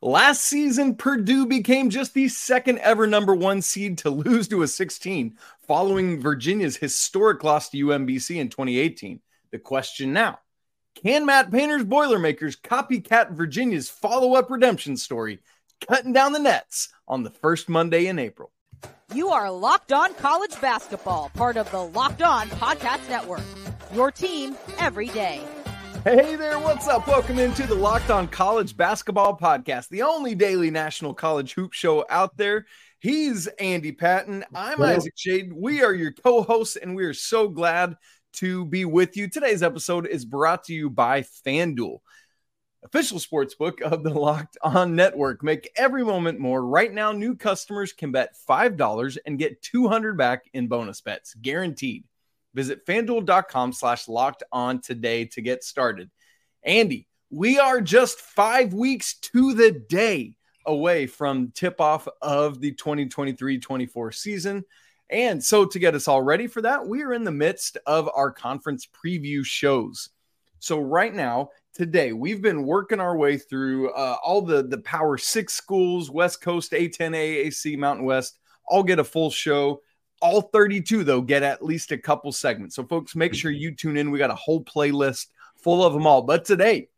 Last season, Purdue became just the second ever number one seed to lose to a 16, following Virginia's historic loss to UMBC in 2018. The question now can Matt Painter's Boilermakers copycat Virginia's follow up redemption story, cutting down the nets on the first Monday in April? You are Locked On College Basketball, part of the Locked On Podcast Network. Your team every day. Hey there, what's up? Welcome into the Locked On College Basketball Podcast, the only daily national college hoop show out there. He's Andy Patton. I'm well, Isaac Shade. We are your co hosts, and we are so glad to be with you. Today's episode is brought to you by FanDuel, official sports book of the Locked On Network. Make every moment more. Right now, new customers can bet $5 and get 200 back in bonus bets, guaranteed. Visit fanduel.com slash locked on today to get started. Andy, we are just five weeks to the day away from tip off of the 2023 24 season. And so, to get us all ready for that, we are in the midst of our conference preview shows. So, right now, today, we've been working our way through uh, all the, the Power Six schools, West Coast, A10, AAC, Mountain West, all get a full show. All 32, though, get at least a couple segments. So, folks, make sure you tune in. We got a whole playlist full of them all. But today,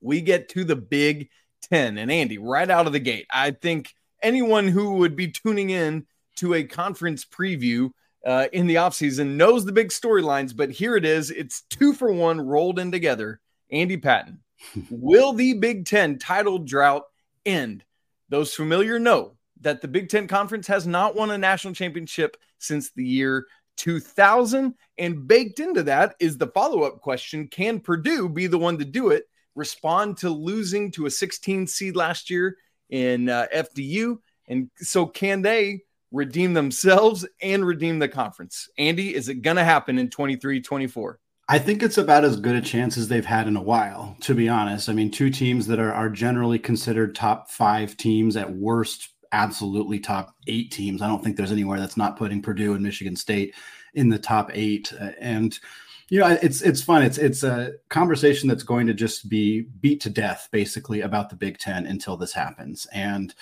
we get to the Big Ten. And Andy, right out of the gate, I think anyone who would be tuning in to a conference preview uh, in the offseason knows the big storylines. But here it is it's two for one rolled in together. Andy Patton, will the Big Ten title drought end? Those familiar know that the Big Ten Conference has not won a national championship since the year 2000. And baked into that is the follow up question Can Purdue be the one to do it? Respond to losing to a 16 seed last year in uh, FDU. And so, can they redeem themselves and redeem the conference? Andy, is it going to happen in 23 24? I think it's about as good a chance as they've had in a while, to be honest. I mean, two teams that are, are generally considered top five teams at worst absolutely top eight teams. I don't think there's anywhere that's not putting Purdue and Michigan State in the top eight. Uh, and you know, it's it's fun. It's it's a conversation that's going to just be beat to death, basically, about the Big Ten until this happens. And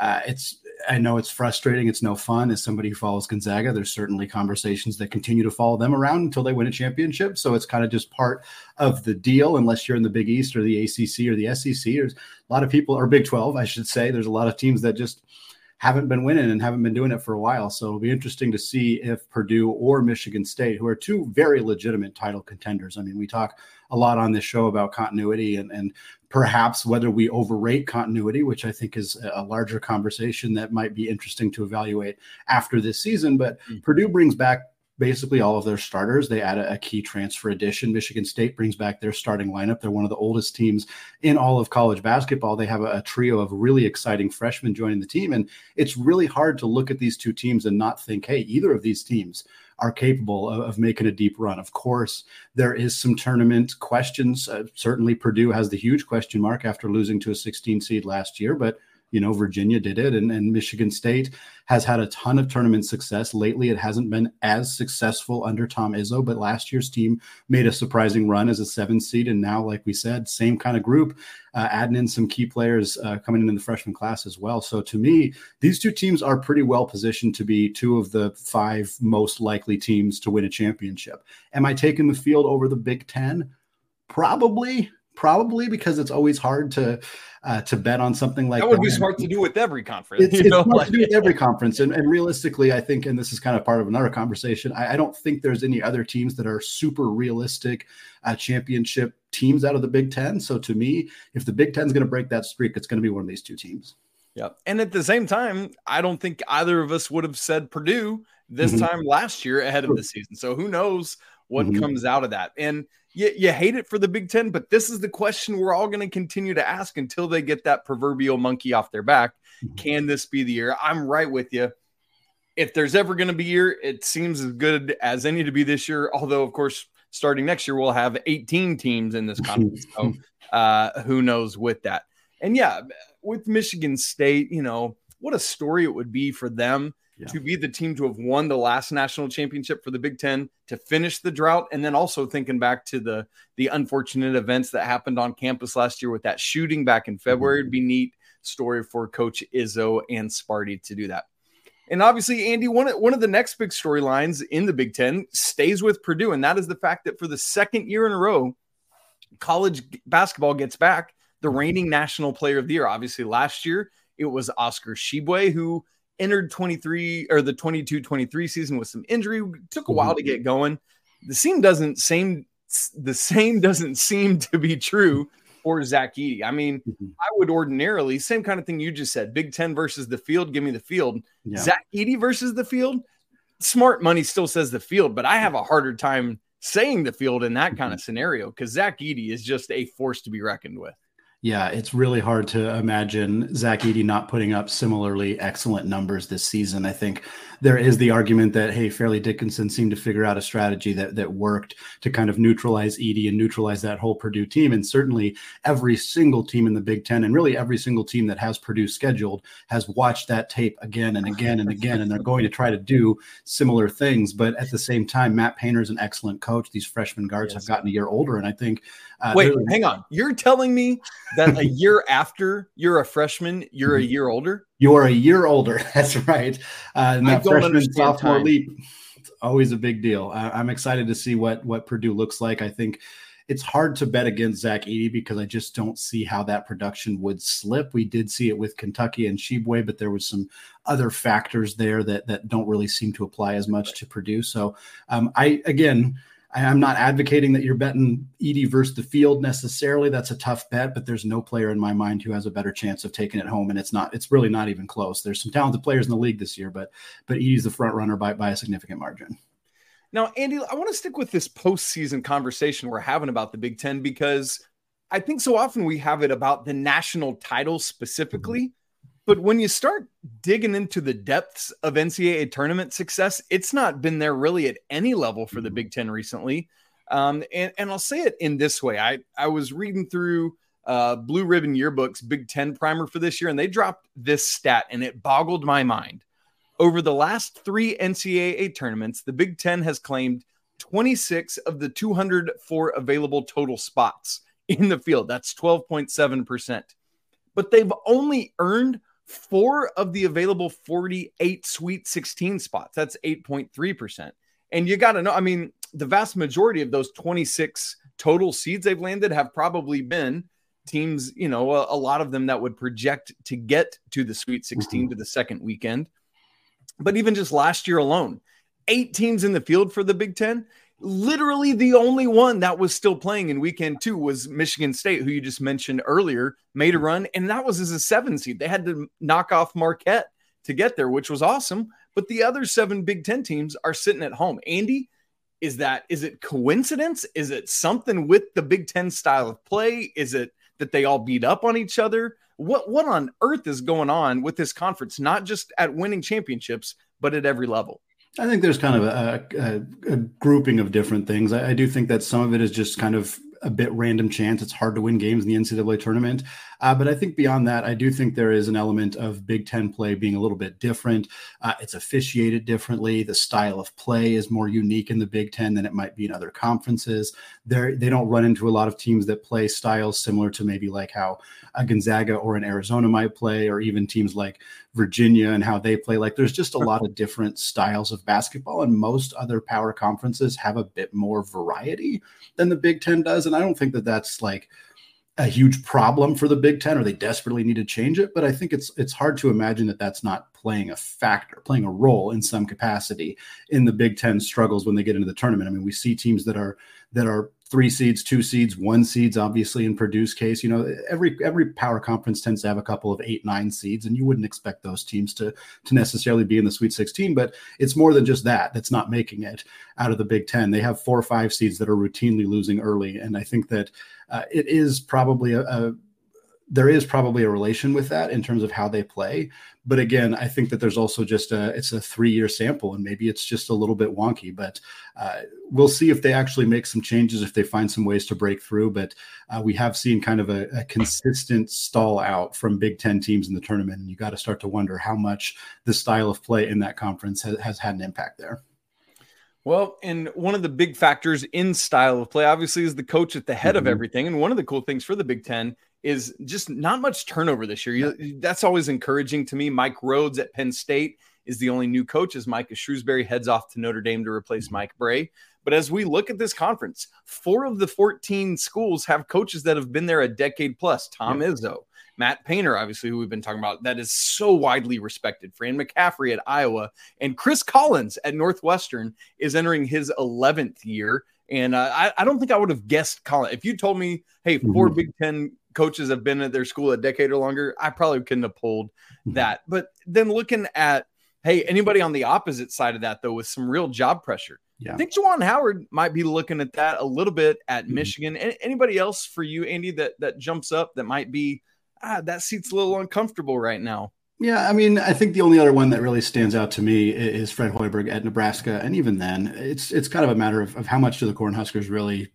uh, it's I know it's frustrating. It's no fun. As somebody who follows Gonzaga, there's certainly conversations that continue to follow them around until they win a championship. So it's kind of just part of the deal, unless you're in the Big East or the ACC or the SEC. There's a lot of people, or Big 12, I should say. There's a lot of teams that just haven't been winning and haven't been doing it for a while. So it'll be interesting to see if Purdue or Michigan State, who are two very legitimate title contenders. I mean, we talk a lot on this show about continuity and, and perhaps whether we overrate continuity, which I think is a larger conversation that might be interesting to evaluate after this season. But mm-hmm. Purdue brings back basically all of their starters. They add a, a, key transfer addition. Michigan State brings back their starting lineup. They're one of the oldest teams in all of college basketball. They have a, a, trio of really exciting freshmen joining the team. And it's really hard to look at these two teams and not think, hey, either of these teams are capable of, of making a deep run. Of course, there is some tournament questions. Uh, certainly, Purdue has the huge question mark after losing to a 16 seed last year, but you know virginia did it and, and michigan state has had a ton of tournament success. Lately it hasn't been as successful under tom izzo but last year's team made a surprising run as a seven seed and now like we said same kind of group uh, adding in some key players uh, coming in in the freshman class as well. So to me these two teams are pretty well positioned to be two of the five most likely teams to win a championship. Am i taking the field over the big ten? Probably probably because it's always hard to uh, to bet on something like that would that. be smart to do with every conference. It's, it's smart like, to do with every conference, and, and, realistically, I think, and this is kind of part of another conversation. I, I don't think there's any other teams that are super realistic uh, championship teams out of the Big Ten. So to me, if the Big Ten is going to break that streak, it's going to be one of these two teams. Yeah, and at the same time, I don't think either of us would have said Purdue this mm-hmm. time last year ahead of the season. So who knows what mm-hmm. comes out of that? And you, you hate it for the Big Ten, but this is the question we're all going to continue to ask until they get that proverbial monkey off their back. Mm-hmm. Can this be the year? I'm right with you. If there's ever going to be a year, it seems as good as any to be this year. Although, of course, starting next year, we'll have 18 teams in this conference. so uh, who knows with that? And yeah, with Michigan State, you know, what a story it would be for them yeah. to be the team to have won the last national championship for the Big Ten, to finish the drought, and then also thinking back to the the unfortunate events that happened on campus last year with that shooting back in February, mm-hmm. it'd be neat story for Coach Izzo and Sparty to do that. And obviously, Andy, one of, one of the next big storylines in the Big Ten stays with Purdue, and that is the fact that for the second year in a row, college basketball gets back the reigning national player of the year. Obviously, last year it was Oscar Tshiebwe, who entered 23 or the 22 23 season with some injury. It took a while to get going. The same doesn't same the same doesn't seem to be true for Zach Edey. I mean, mm-hmm. I would ordinarily same kind of thing you just said. Big Ten versus the field. Give me the field. Yeah. Zach Edey versus the field. Smart money still says the field, but I have a harder time saying the field in that kind of mm-hmm. scenario because Zach Edey is just a force to be reckoned with. Yeah, it's really hard to imagine Zach Edey not putting up similarly excellent numbers this season. I think there is the argument that hey, Fairleigh Dickinson seemed to figure out a strategy that that worked to kind of neutralize Edey and neutralize that whole Purdue team. And certainly every single team in the Big Ten and really every single team that has Purdue scheduled has watched that tape again and again and again, and they're going to try to do similar things. But at the same time, Matt Painter is an excellent coach. These freshman guards yes. have gotten a year older, and I think. Uh, Wait, hang on. You're telling me that a year after you're a freshman, you're a mm-hmm. year older? You are a year older. That's right. Uh, that freshman sophomore time. leap, it's always a big deal. Uh, I'm excited to see what what Purdue looks like. I think it's hard to bet against Zach Edey because I just don't see how that production would slip. We did see it with Kentucky and Tshiebwe, but there was some other factors there that that don't really seem to apply as much to Purdue. So um, I again I'm not advocating that you're betting Edey versus the field necessarily. That's a tough bet, but there's no player in my mind who has a better chance of taking it home, and it's not. It's really not even close. There's some talented players in the league this year, but but Edey's the front runner by by a significant margin. Now, Andy, I want to stick with this postseason conversation we're having about the Big Ten because I think so often we have it about the national title specifically. Mm-hmm but when you start digging into the depths of NCAA tournament success, it's not been there really at any level for the mm-hmm. Big Ten recently. Um, and, and I'll say it in this way I, I was reading through uh, Blue Ribbon Yearbook's Big Ten primer for this year, and they dropped this stat, and it boggled my mind. Over the last three NCAA tournaments, the Big Ten has claimed 26 of the 204 available total spots in the field. That's 12.7%. But they've only earned four of the available 48 Sweet 16 spots. That's 8.3%. And you got to know, I mean, the vast majority of those 26 total seeds they've landed have probably been teams, you know, a, a lot of them that would project to get to the Sweet 16 mm-hmm. to the second weekend. But even just last year alone, eight teams in the field for the Big Ten literally the only one that was still playing in weekend two was Michigan State, who you just mentioned earlier, made a run, and that was as a seven seed. They had to knock off Marquette to get there, which was awesome. But the other seven Big Ten teams are sitting at home. Andy, is that is it coincidence? Is it something with the Big Ten style of play? Is it that they all beat up on each other? What what on earth is going on with this conference? Not just at winning championships, but at every level. I think there's kind of a, a, a grouping of different things. I, I, do think that some of it is just kind of a bit random chance. It's hard to win games in the NCAA tournament. Uh, but I think beyond that, I do think there is an element of Big Ten play being a little bit different. Uh, it's officiated differently. The style of play is more unique in the Big Ten than it might be in other conferences. They they don't run into a lot of teams that play styles similar to maybe like how a Gonzaga or an Arizona might play, or even teams like Virginia and how they play. Like there's just a lot of different styles of basketball, and most other power conferences have a bit more variety than the Big Ten does. And I don't think that that's like a huge problem for the Big Ten, or they desperately need to change it. But I think it's it's hard to imagine that that's not playing a factor, playing a role in some capacity in the Big Ten struggles when they get into the tournament. I mean, we see teams that are that are three seeds, two seeds, one seeds. Obviously, in Purdue's case, you know every every power conference tends to have a couple of eight, nine seeds, and you wouldn't expect those teams to to necessarily be in the Sweet 16. But it's more than just that that's not making it out of the Big Ten. They have four or five seeds that are routinely losing early, and I think that uh, it is probably a, a there is probably a relation with that in terms of how they play but again i think that there's also just a it's a three year sample and maybe it's just a little bit wonky but uh, we'll see if they actually make some changes if they find some ways to break through but uh, we have seen kind of a, a, consistent stall out from big 10 teams in the tournament and you got to start to wonder how much the style of play in that conference has, has had an impact there Well, and one of the big factors in style of play, obviously, is the coach at the head mm-hmm. of everything. And one of the cool things for the Big Ten is just not much turnover this year. You, that's always encouraging to me. Mike Rhodes at Penn State is the only new coach as Micah Shrewsberry heads off to Notre Dame to replace Mike Brey. But as we look at this conference, four of the 14 schools have coaches that have been there a decade plus. Tom yeah. Izzo, Matt Painter, obviously, who we've been talking about, that is so widely respected. Fran McCaffrey at Iowa and Chris Collins at Northwestern is entering his 11th year. And uh, I, I, don't think I would have guessed Collins. If you told me, hey, 4 mm-hmm. Big Ten coaches have been at their school a decade or longer, I probably couldn't have pulled mm-hmm. that. But then looking at, hey, anybody on the opposite side of that, though, with some real job pressure. Yeah. I think Juwan Howard might be looking at that a little bit at mm-hmm. Michigan. Anybody else for you, Andy, that that jumps up that might be – ah, that seat's a little uncomfortable right now. Yeah, I mean, I think the only other one that really stands out to me is Fred Hoiberg at Nebraska, and even then, it's it's kind of a matter of, of how much do the Cornhuskers really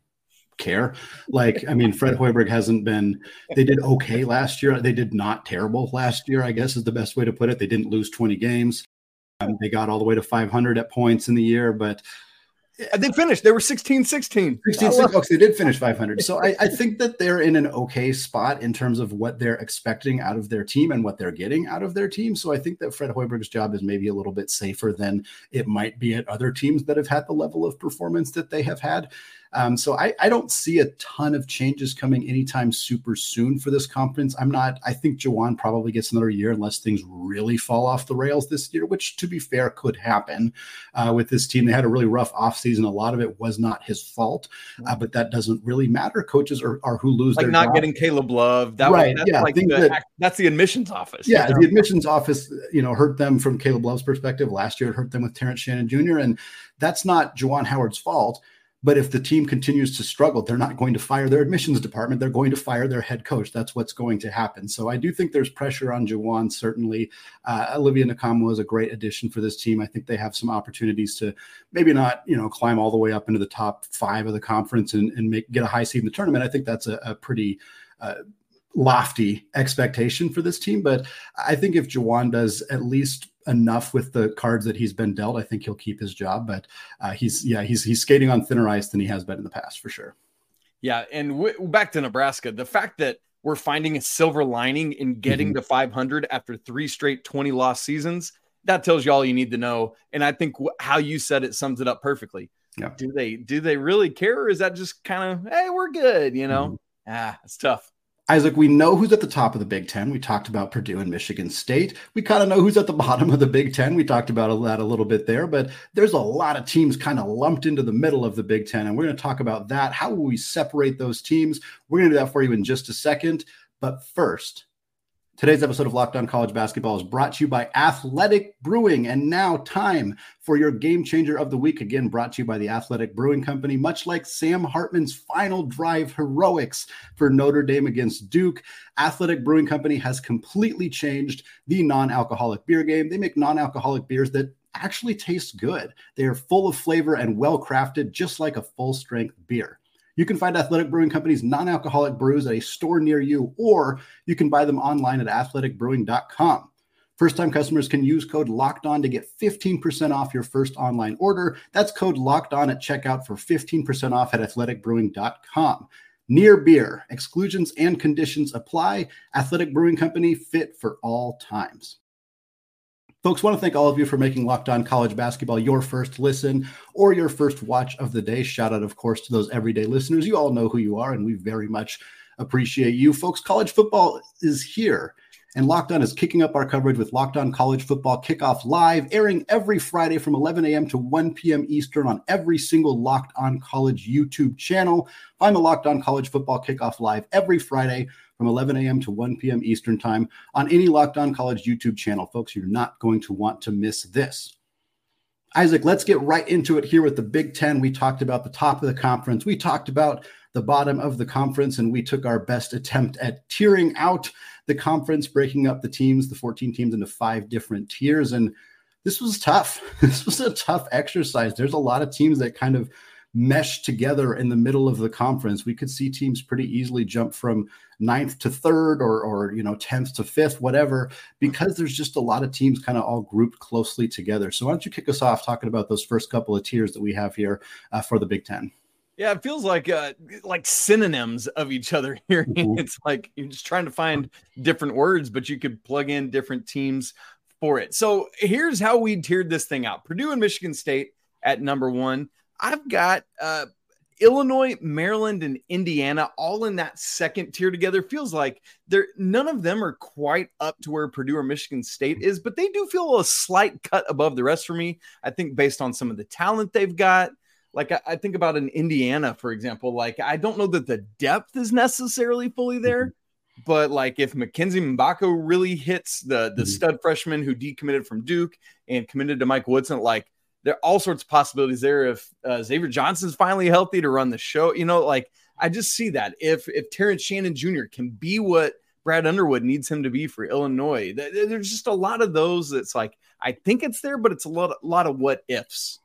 care. Like, I mean, Fred Hoiberg hasn't been. They did okay last year. They did not terrible last year. I guess is the best way to put it. They didn't lose twenty games. Um, they got all the way to 500 at points in the year, but Uh, they finished. They were 16 16. 16 16. Okay, they did finish 500. So I, I, think that they're in an okay spot in terms of what they're expecting out of their team and what they're getting out of their team. So I think that Fred Hoiberg's job is maybe a little bit safer than it might be at other teams that have had the level of performance that they have had. Um, so I, I, don't see a ton of changes coming anytime super soon for this conference. I'm not, I think Juwan probably gets another year unless things really fall off the rails this year, which to be fair could happen uh, with this team. They had a really rough offseason. A lot of it was not his fault, uh, but that doesn't really matter. Coaches are, are who lose like not job. getting Caleb Love. That right. Was, yeah. Like the, that, that's the admissions office. Yeah. You know? The admissions office, you know, hurt them from Caleb Love's perspective. Last year, it hurt them with Terrence Shannon Jr. And that's not Juwan Howard's fault but if the team continues to struggle, they're not going to fire their admissions department. They're going to fire their head coach. That's what's going to happen. So I do think there's pressure on Juwan. Certainly, uh, Olivier Nkamhoua is a great addition for this team. I think they have some opportunities to maybe not, you know, climb all the way up into the top five of the conference and, and make get a high seed in the tournament. I think that's a, a pretty uh, lofty expectation for this team. But I think if Juwan does at least enough with the cards that he's been dealt, I think he'll keep his job. But uh, he's yeah, he's he's skating on thinner ice than he has been in the past for sure. Yeah, and w- back to Nebraska, the fact that we're finding a silver lining in getting mm-hmm. to 500 after three straight 20 loss seasons, that tells you all you need to know. And I think w- how you said it sums it up perfectly. Yeah. Do they do they really care, or is that just kind of hey, we're good? You know, mm-hmm. ah, it's tough. Isaac, we know who's at the top of the Big Ten. We talked about Purdue and Michigan State. We kind of know who's at the bottom of the Big Ten. We talked about that a little bit there, but there's a lot of teams kind of lumped into the middle of the Big Ten. And we're going to talk about that. How will we separate those teams? We're going to do that for you in just a second. But first, Today's episode of Locked On College Basketball is brought to you by Athletic Brewing. And now, time for your game changer of the week. Again, brought to you by the Athletic Brewing Company. Much like Sam Hartman's final drive heroics for Notre Dame against Duke, Athletic Brewing Company has completely changed the non alcoholic beer game. They make non alcoholic beers that actually taste good. They are full of flavor and well crafted, just like a full strength beer. You can find Athletic Brewing Company's non alcoholic brews at a store near you, or you can buy them online at athleticbrewing.com. First time customers can use code locked on to get 15% off your first online order. That's code locked on at checkout for 15% off at athleticbrewing.com. Near beer, exclusions and conditions apply. Athletic Brewing Company fit for all times. Folks, want to thank all of you for making Locked On College Basketball your first listen or your first watch of the day. Shout out, of course, to those everyday listeners. You all know who you are, and we very much appreciate you. Folks, college football is here, and Locked On is kicking up our coverage with Locked On College Football Kickoff Live, airing every Friday from 11 a.m. to 1 p.m. Eastern on every single Locked On College YouTube channel. Find the Locked On College Football Kickoff Live every Friday from 11 a.m. to 1 p.m. Eastern Time on any Locked On College YouTube channel. Folks, you're not going to want to miss this. Isaac, let's get right into it here with the Big Ten. We talked about the top of the conference. We talked about the bottom of the conference, and we took our best attempt at tearing out the conference, breaking up the teams, the 14 teams, into five different tiers. And this was tough. This was a tough exercise. There's a lot of teams that kind of mesh together in the middle of the conference, we could see teams pretty easily jump from ninth to third or, or you know, 10th to fifth, whatever, because there's just a lot of teams kind of all grouped closely together. So why don't you kick us off talking about those first couple of tiers that we have here uh, for the Big Ten? Yeah, it feels like uh, like synonyms of each other here. Mm-hmm. It's like you're just trying to find different words, but you could plug in different teams for it. So here's how we tiered this thing out: Purdue and Michigan State at number one. I've got uh, Illinois, Maryland, and Indiana all in that second tier together. Feels like they're none of them are quite up to where Purdue or Michigan State is, but they do feel a slight cut above the rest for me. I think based on some of the talent they've got. Like I, I think about in Indiana, for example, like I don't know that the depth is necessarily fully there. Mm-hmm. But like if Mackenzie Mgbako really hits the the mm-hmm. stud freshman who decommitted from Duke and committed to Mike Woodson, like there are all sorts of possibilities there. If uh, Xavier Johnson's finally healthy to run the show, you know, like I just see that if if Terrence Shannon Jr. can be what Brad Underwood needs him to be for Illinois, there's just a lot of those. That's like I think it's there, but it's a lot a lot of what ifs.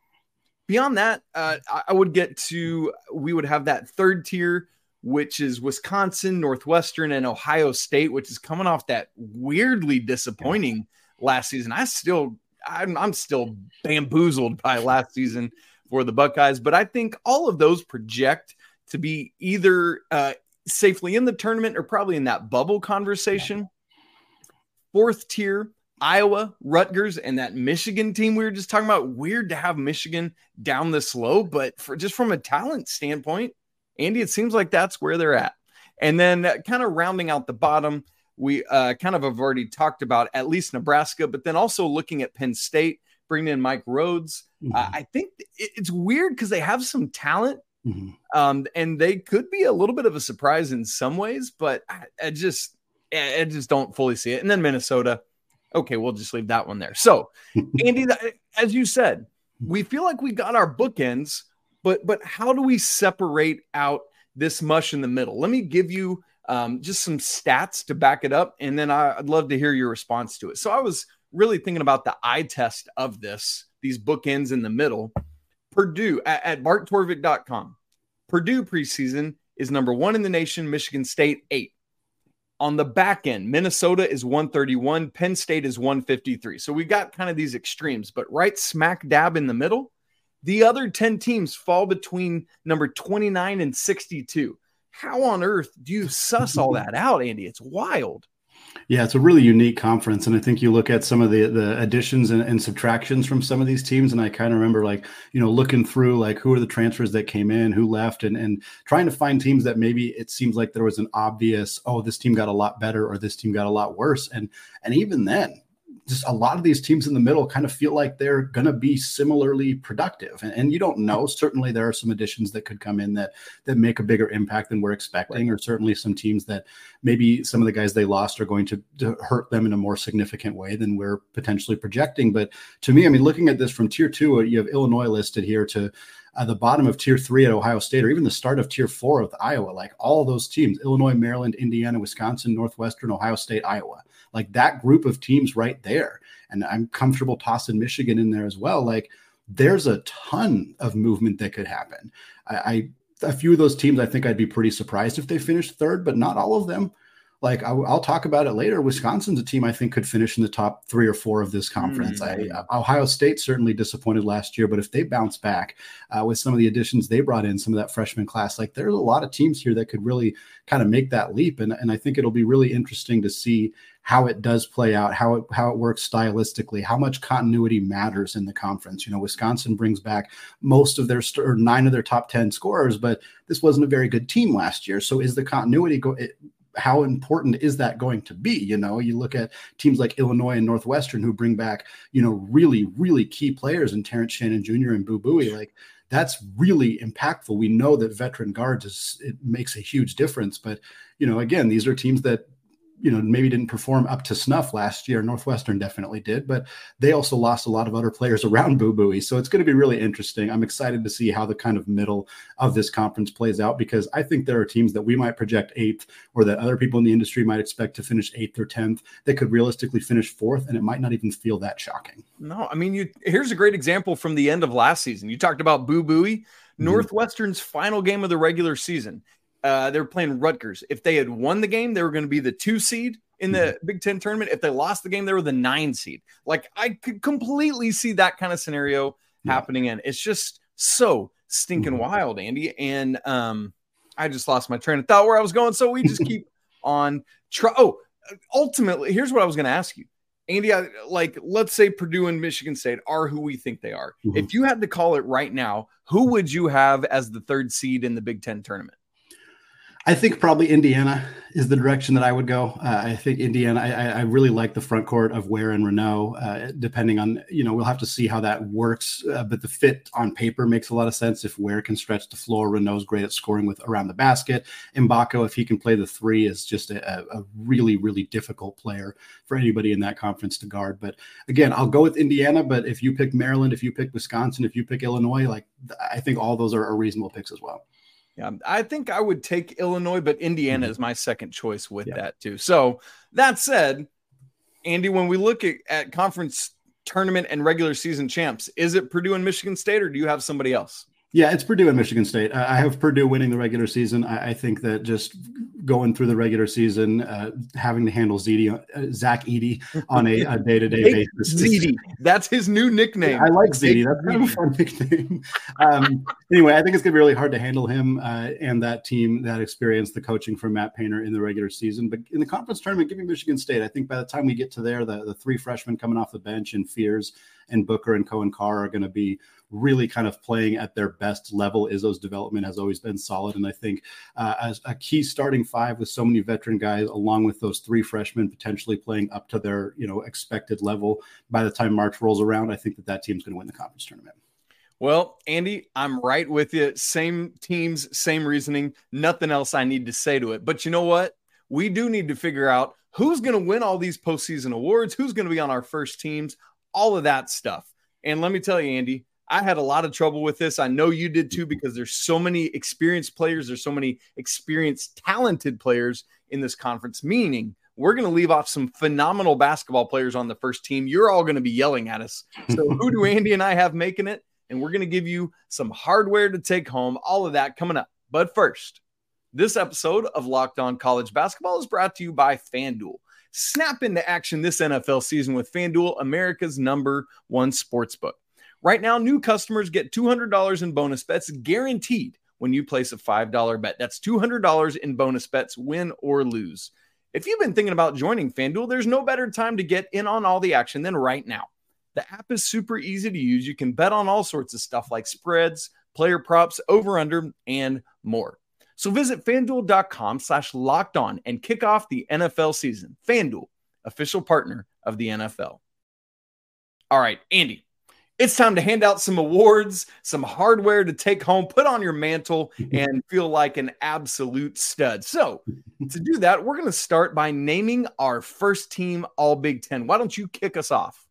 Beyond that, uh, I would get to we would have that third tier, which is Wisconsin, Northwestern, and Ohio State, which is coming off that weirdly disappointing last season. I still I'm, I'm still bamboozled by last season for the Buckeyes, but I think all of those project to be either uh, safely in the tournament or probably in that bubble conversation. Fourth tier, Iowa, Rutgers, and that Michigan team we were just talking about. Weird to have Michigan down this low, but for just from a talent standpoint, Andy, it seems like that's where they're at. And then uh, kind of rounding out the bottom, we uh, kind of have already talked about at least Nebraska, but then also looking at Penn State, bringing in Mike Rhodes. Mm-hmm. Uh, I think it's weird because they have some talent, mm-hmm. um, and they could be a little bit of a surprise in some ways, but I, I just, I just don't fully see it. And then Minnesota. Okay, we'll just leave that one there. So, Andy, as you said, we feel like we got our bookends, but but how do we separate out this mush in the middle? Let me give you um, just some stats to back it up, and then I'd love to hear your response to it. So I was really thinking about the eye test of this, these bookends in the middle. Purdue at, at barttorvik.com. Purdue preseason is number one in the nation, Michigan State eight. On the back end, Minnesota is 131, Penn State is 153. So we got kind of these extremes, but right smack dab in the middle, the other 10 teams fall between number 29 and 62 how on earth do you suss all that out, Andy? It's wild. Yeah, it's a really unique conference, and I think you look at some of the the additions and, and subtractions from some of these teams, and I kind of remember like you know looking through like who are the transfers that came in, who left, and and trying to find teams that maybe it seems like there was an obvious oh this team got a lot better or this team got a lot worse, and and even then just a lot of these teams in the middle kind of feel like they're going to be similarly productive. And, and, you don't know. Certainly there are some additions that could come in that that make a bigger impact than we're expecting right. or certainly some teams that maybe some of the guys they lost are going to, to, hurt them in a more significant way than we're potentially projecting. But to me i mean looking at this from tier two you have illinois listed here to uh, the bottom of tier three at Ohio State, or even the start of tier four with Iowa, like all those teams Illinois, Maryland, Indiana, Wisconsin, Northwestern, Ohio State, Iowa like that group of teams right there. And I'm comfortable tossing Michigan in there as well. Like there's a ton of movement that could happen. I, I a few of those teams, I think I'd be pretty surprised if they finished third, but not all of them like I, will talk about it later. Wisconsin's a team I think could finish in the top three or four of this conference. Mm-hmm. I, uh, Ohio State certainly disappointed last year, but if they bounce back uh, with some of the additions they brought in, some of that freshman class, like there's a lot of teams here that could really kind of make that leap. And, and I think it'll be really interesting to see how it does play out, how it how it works stylistically, how much continuity matters in the conference. You know, Wisconsin brings back most of their or nine of their top ten scorers, but this wasn't a very good team last year. So is the continuity go? It, how important is that going to be? You know, you look at teams like Illinois and Northwestern who bring back, you know, really, really key players in Terrence Shannon Jr. and Boo Buie. Like that's really impactful. We know that veteran guards is it makes a huge difference. But, you know, again, these are teams that you know maybe didn't perform up to snuff last year. Northwestern definitely did, but they also lost a lot of other players around Boo Buie. So it's going to be really interesting. I'm excited to see how the kind of middle of this conference plays out because I think there are teams that we might project eighth or that other people in the industry might expect to finish eighth or tenth that could realistically finish fourth, and it might not even feel that shocking. No, I mean, you here's a great example from the end of last season. You talked about Boo Buie Mm-hmm. Northwestern's final game of the regular season, uh, they were playing Rutgers. If they had won the game, they were going to be the two seed in the mm-hmm. Big Ten tournament. If they lost the game, they were the nine seed. Like I could completely see that kind of scenario yeah. happening, and it's just so stinking mm-hmm. wild, Andy. And um, I just lost my train of thought where I was going. So we just keep on. Try. Oh, ultimately, here's what I was going to ask you. Andy, I, like, let's say Purdue and Michigan State are who we think they are. Mm-hmm. If you had to call it right now, who would you have as the third seed in the Big Ten tournament? I think probably Indiana is the direction that I would go. Uh, I think Indiana. I, I, really like the front court of Ware and Reneau. Uh, depending on you know, we'll have to see how that works. Uh, but the fit on paper makes a lot of sense. If Ware can stretch the floor, Reneau's great at scoring with around the basket. Mgbako, if he can play the three, is just a, a really really difficult player for anybody in that conference to guard. But again, I'll go with Indiana. But if you pick Maryland, if you pick Wisconsin, if you pick Illinois, like I think all those are reasonable picks as well. Yeah, I think I would take Illinois, but Indiana mm-hmm. is my second choice with yeah. that too. So that said, Andy, when we look at, at conference tournament and regular season champs, is it Purdue and Michigan State, or do you have somebody else? Yeah, it's Purdue and Michigan State. I have Purdue winning the regular season. I, think that just going through the regular season, uh, having to handle Zedi, uh, Zach Edey on a, day to day basis. Zedi, that's his new nickname. Yeah, I like Zedi. That's kind of a fun nickname. Um, anyway, I think it's going to be really hard to handle him uh, and that team, that experience, the coaching from Matt Painter in the regular season. But in the conference tournament, give me Michigan State. I think by the time we get to there, the, the three freshmen coming off the bench and Fears and Booker and Cohen Carr are going to be really kind of playing at their best level. Izzo's development has always been solid. And I think uh, as a key starting five with so many veteran guys, along with those three freshmen potentially playing up to their, you know, expected level by the time March rolls around, I think that that team's going to win the conference tournament. Well, Andy, I'm right with you. Same teams, same reasoning. Nothing else I need to say to it. But you know what? We do need to figure out who's going to win all these postseason awards, who's going to be on our first teams, all of that stuff. And let me tell you, Andy, I had a lot of trouble with this. I know you did too, because there's so many experienced players, there's so many experienced, talented players in this conference, meaning we're going to leave off some phenomenal basketball players on the first team. You're all going to be yelling at us. So, who do Andy and I have making it? And we're going to give you some hardware to take home, all of that coming up. But first, this episode of Locked On College Basketball is brought to you by FanDuel. Snap into action this NFL season with FanDuel, America's number one sports book. Right now, new customers get $200 in bonus bets guaranteed when you place a $5 bet. That's $200 in bonus bets, win or lose. If you've been thinking about joining FanDuel, there's no better time to get in on all the action than right now. The app is super easy to use. You can bet on all sorts of stuff like spreads, player props, over under, and more. So visit fanduel.com slash locked on and kick off the NFL season. FanDuel, official partner of the NFL. All right, Andy, it's time to hand out some awards, some hardware to take home, put on your mantle, and feel like an absolute stud. So, to do that, we're going to start by naming our first team All Big Ten. Why don't you kick us off?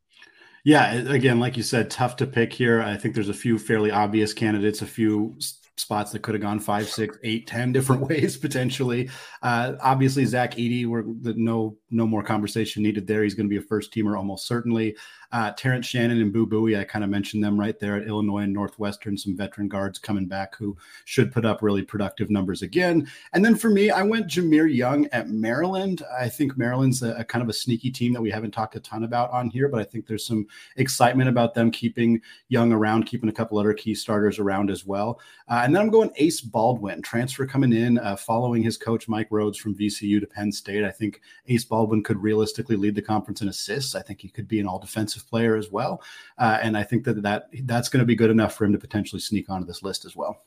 Yeah, again, like you said, tough to pick here. I think there's a few fairly obvious candidates, a few spots that could have gone five, six, eight, ten different ways potentially. Uh, obviously, Zach Edey, we're no no more conversation needed there. He's going to be a first teamer almost certainly. Uh, Terrence Shannon and Boo Buie, I kind of mentioned them right there at Illinois and Northwestern, some veteran guards coming back who should put up really productive numbers again. And then for me, I went Jahmir Young at Maryland. I think Maryland's a, a kind of a sneaky team that we haven't talked a ton about on here, but I think there's some excitement about them keeping Young around, keeping a couple other key starters around as well. Uh, and then I'm going Ace Baldwin, transfer coming in, uh, following his coach Mike Rhodes from VCU to Penn State. I think Ace Baldwin could realistically lead the conference in assists. I think he could be an all defensive player as well. Uh, and I think that, that that's going to be good enough for him to potentially sneak onto this list as well.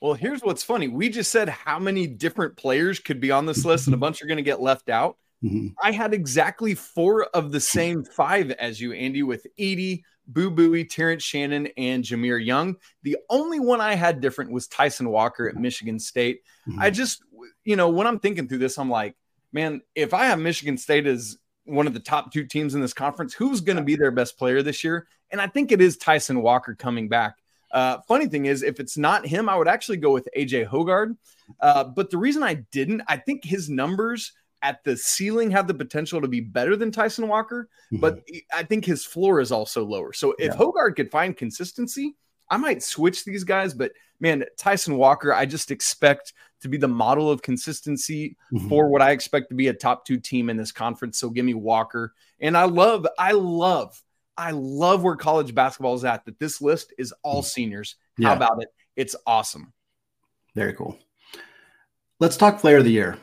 Well, here's what's funny. We just said how many different players could be on this list, and a bunch are going to get left out. Mm-hmm. I had exactly four of the same five as you, Andy, with Edey, Boo Buie, Terrence Shannon, and Jahmir Young. The only one I had different was Tyson Walker at Michigan State. Mm-hmm. I just, you know, when I'm thinking through this, I'm like, man, if I have Michigan State as one of the top two teams in this conference. Who's going to be their best player this year? And I think it is Tyson Walker coming back. Uh, funny thing is, if it's not him, I would actually go with AJ Hoggard. Uh, but the reason I didn't, I think his numbers at the ceiling have the potential to be better than Tyson Walker, mm-hmm. but I think his floor is also lower. So if yeah. Hoggard could find consistency, I might switch these guys, but man, Tyson Walker, I just expect to be the model of consistency mm-hmm. for what I expect to be a top two team in this conference. So give me Walker. And I love, I love, I love where college basketball is at, that this list is all mm. seniors. Yeah. How about it? It's awesome. Very cool. Let's talk player of the year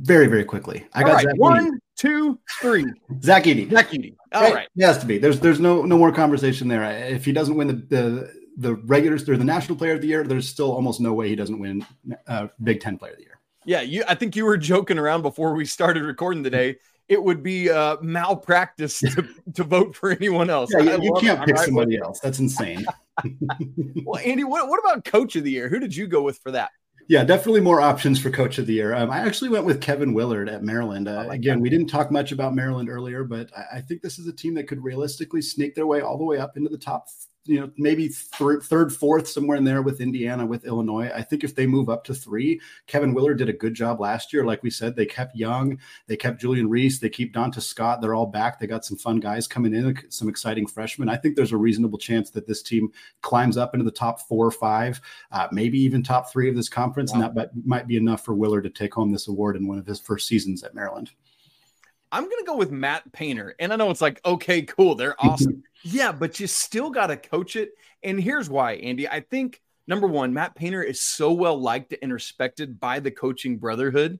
very, very quickly. I got right. one, two, three. Zach Edey. Zach Edey. All right. right. It has to be. There's there's no no more conversation there. If he doesn't win the the the regulars or the national player of the year, there's still almost no way he doesn't win uh, Big Ten player of the year. Yeah, you. I think you were joking around before we started recording today. It would be uh, malpractice to, to vote for anyone else. Yeah, you, can't pick somebody else. That's insane. well, Andy, what, what about coach of the year? Who did you go with for that? Yeah, definitely more options for coach of the year. Um, I actually went with Kevin Willard at Maryland. Uh, like again, that. we didn't talk much about Maryland earlier, but I, I, think this is a team that could realistically sneak their way all the way up into the top you know, maybe th- third, fourth, somewhere in there with Indiana, with Illinois. I think if they move up to three, Kevin Willard did a good job last year. Like we said, they kept Young, they kept Julian Reese, they keep Donta Scott. They're all back. They got some fun guys coming in, some exciting freshmen. I think there's a reasonable chance that this team climbs up into the top four or five, uh, maybe even top three of this conference, wow. and that might be enough for Willard to take home this award in one of his first seasons at Maryland. I'm going to go with Matt Painter. And I know it's like, okay, cool. They're awesome. yeah, but you still got to coach it. And here's why, Andy. I think number one, Matt Painter is so well liked and respected by the coaching brotherhood.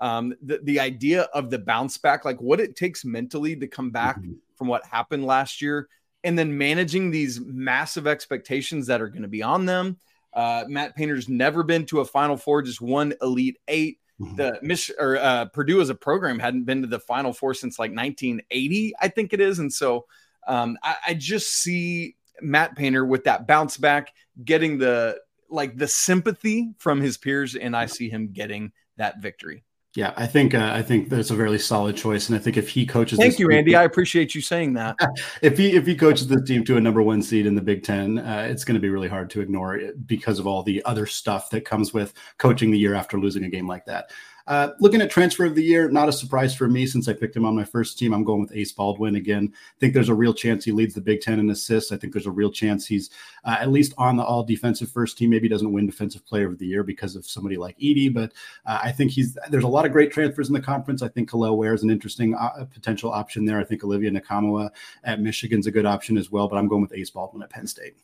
Um, the, the idea of the bounce back, like what it takes mentally to come back mm-hmm. from what happened last year, and then managing these massive expectations that are going to be on them. Uh, Matt Painter's never been to a Final Four, just one Elite Eight. Mm-hmm. The Mich- or uh, Purdue as a program hadn't been to the Final Four since like 1980, I think it is, and so um, I, I just see Matt Painter with that bounce back, getting the like the sympathy from his peers, and I see him getting that victory. Yeah, I think uh, I think that's a very solid choice, and I think if he coaches, thank you, team, Andy. I appreciate you saying that. if he if he coaches this team to a number one seed in the Big Ten, uh, it's going to be really hard to ignore it because of all the other stuff that comes with coaching the year after losing a game like that. Uh, looking at transfer of the year, not a surprise for me since I picked him on my first team. I'm going with Ace Baldwin again. I think there's a real chance he leads the Big Ten in assists. I think there's a real chance he's uh, at least on the all defensive first team. Maybe doesn't win defensive player of the year because of somebody like Edey, but uh, I think he's there's a lot of great transfers in the conference. I think Kel'el Ware is an interesting uh, potential option there. I think Olivier Nkamhoua at Michigan's a good option as well, but I'm going with Ace Baldwin at Penn State.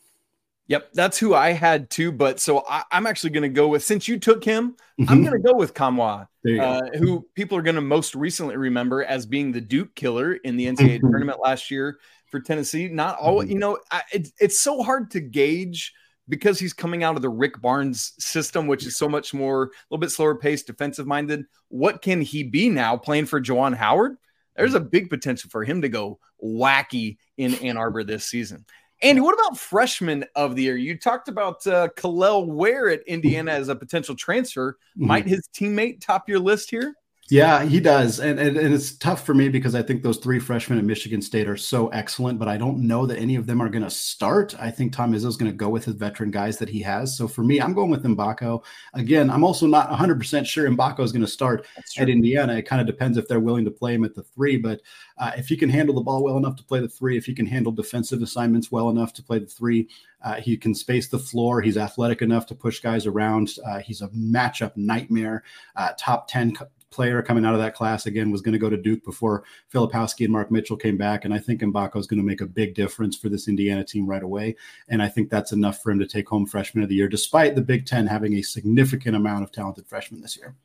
Yep, that's who I had too. But so I, am actually going to go with since you took him, mm-hmm. I'm going to go with Nkamhoua, uh, who people are going to most recently remember as being the Duke killer in the NCAA mm-hmm. tournament last year for Tennessee. Not all, mm-hmm. you know, I, it, it's so hard to gauge because he's coming out of the Rick Barnes system, which is so much more a little bit slower paced, defensive minded. What can he be now playing for Juwan Howard? There's a big potential for him to go wacky in Ann Arbor this season. Andy, what about freshman of the year? You talked about uh, Kel'el Ware at Indiana as a potential transfer. Mm-hmm. Might his teammate top your list here? Yeah, he does. And, and, and it's tough for me because I think those three freshmen at Michigan State are so excellent, but I don't know that any of them are going to start. I think Tom Izzo is going to go with his veteran guys that he has. So for me, I'm going with Mgbako. Again, I'm also not 100% sure Mgbako is going to start at Indiana. It kind of depends if they're willing to play him at the three, but uh, if he can handle the ball well enough to play the three, if he can handle defensive assignments well enough to play the three, uh, he can space the floor. He's athletic enough to push guys around. Uh, he's a matchup nightmare. Uh, top 10 player coming out of that class again was going to go to Duke before Filipowski and Mark Mitchell came back. And I think Mgbako is going to make a big difference for this Indiana team right away. And I think that's enough for him to take home freshman of the year, despite the Big Ten having a significant amount of talented freshmen this year.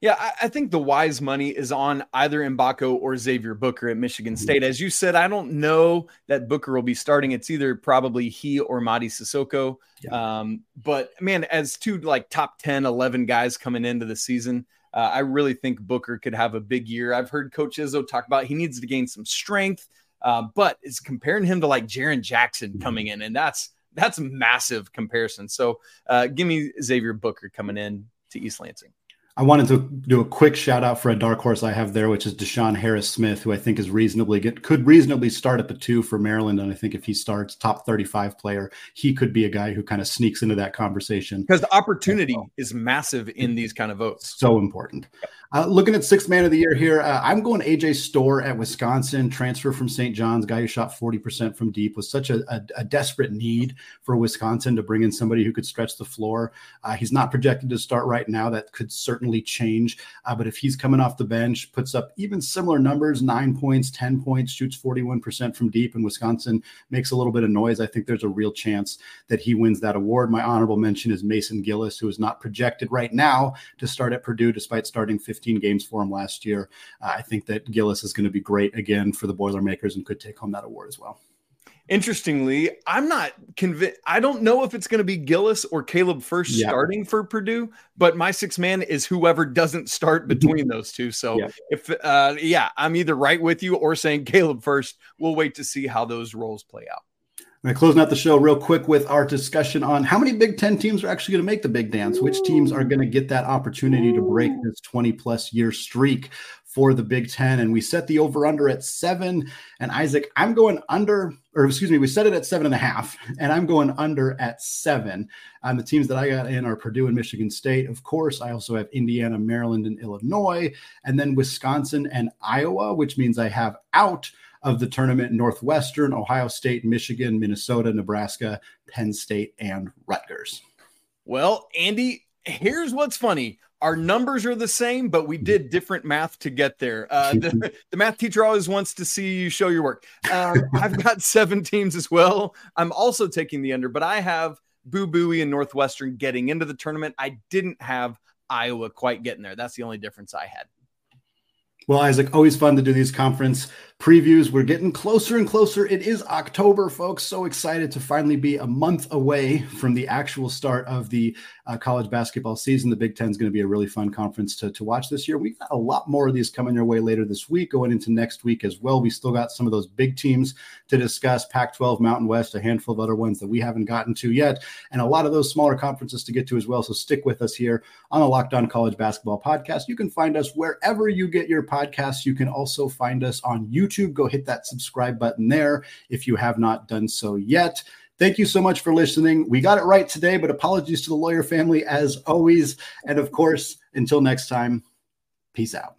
Yeah, I, I, think the wise money is on either Mgbako or Xavier Booker at Michigan mm-hmm. State. As you said, I don't know that Booker will be starting. It's either probably he or Mady Sissoko. Yeah. Um, but man, as two like top 10, 11 guys coming into the season, uh, I really think Booker could have a big year. I've heard Coach Izzo talk about he needs to gain some strength, uh, but it's comparing him to like Jaren Jackson coming in, and that's that's massive comparison. So uh, give me Xavier Booker coming in to East Lansing. I wanted to do a quick shout out for a dark horse I have there, which is DeShawn Harris Smith, who I think is reasonably good, could reasonably start at the two for Maryland. And I think if he starts top 35 player, he could be a guy who kind of sneaks into that conversation. Because the opportunity is massive in these kind of votes. So important. Uh, looking at sixth man of the year here, uh, I'm going AJ Storr at Wisconsin, transfer from St. John's, guy who shot 40% from deep, was such a, a, a, desperate need for Wisconsin to bring in somebody who could stretch the floor. Uh, he's not projected to start right now. That could certainly change. Uh, but if he's coming off the bench, puts up even similar numbers nine points, 10 points, shoots 41% from deep, and Wisconsin makes a little bit of noise, I think there's a real chance that he wins that award. My honorable mention is Mason Gillis, who is not projected right now to start at Purdue despite starting 50 15 games for him last year. Uh, I think that Gillis is going to be great again for the Boilermakers and could take home that award as well. Interestingly, I'm not convinced. I don't know if it's going to be Gillis or Caleb Furst yeah. starting for Purdue, but my six man is whoever doesn't start between those two. So yeah. if, uh, yeah, I'm either right with you or saying Caleb Furst. We'll wait to see how those roles play out. We're closing out the show real quick with our discussion on how many Big Ten teams are actually going to make the big dance. Which teams are going to get that opportunity to break this 20 plus year streak for the Big Ten? And we set the over under at seven. And Isaac, I'm going under, or excuse me, we set it at seven and a half, and I'm going under at seven. And the teams that I got in are Purdue and Michigan State. Of course, I also have Indiana, Maryland, and Illinois, and then Wisconsin and Iowa, which means I have out of the tournament Northwestern, Ohio State, Michigan, Minnesota, Nebraska, Penn State, and Rutgers. Well, Andy, here's what's funny. Our numbers are the same, but we did different math to get there. Uh, the, the, math teacher always wants to see you show your work. Um, I've got seven teams as well. I'm also taking the under, but I have Boo Buie and Northwestern getting into the tournament. I didn't have Iowa quite getting there. That's the only difference I had. Well, Isaac, always fun to do these conference previews. We're getting closer and closer. It is October, folks. So excited to finally be a month away from the actual start of the uh, college basketball season. The Big Ten is going to be a really fun conference to, to watch this year. We've got a lot more of these coming your way later this week, going into next week as well. We still got some of those big teams to discuss Pac 12, Mountain West, a handful of other ones that we haven't gotten to yet, and a lot of those smaller conferences to get to as well. So stick with us here on the Locked On College Basketball Podcast. You can find us wherever you get your podcasts. You can also find us on YouTube. Go hit that subscribe button there if you have not done so yet. Thank you so much for listening. We got it right today, but apologies to the lawyer family as always. And of course, until next time, peace out.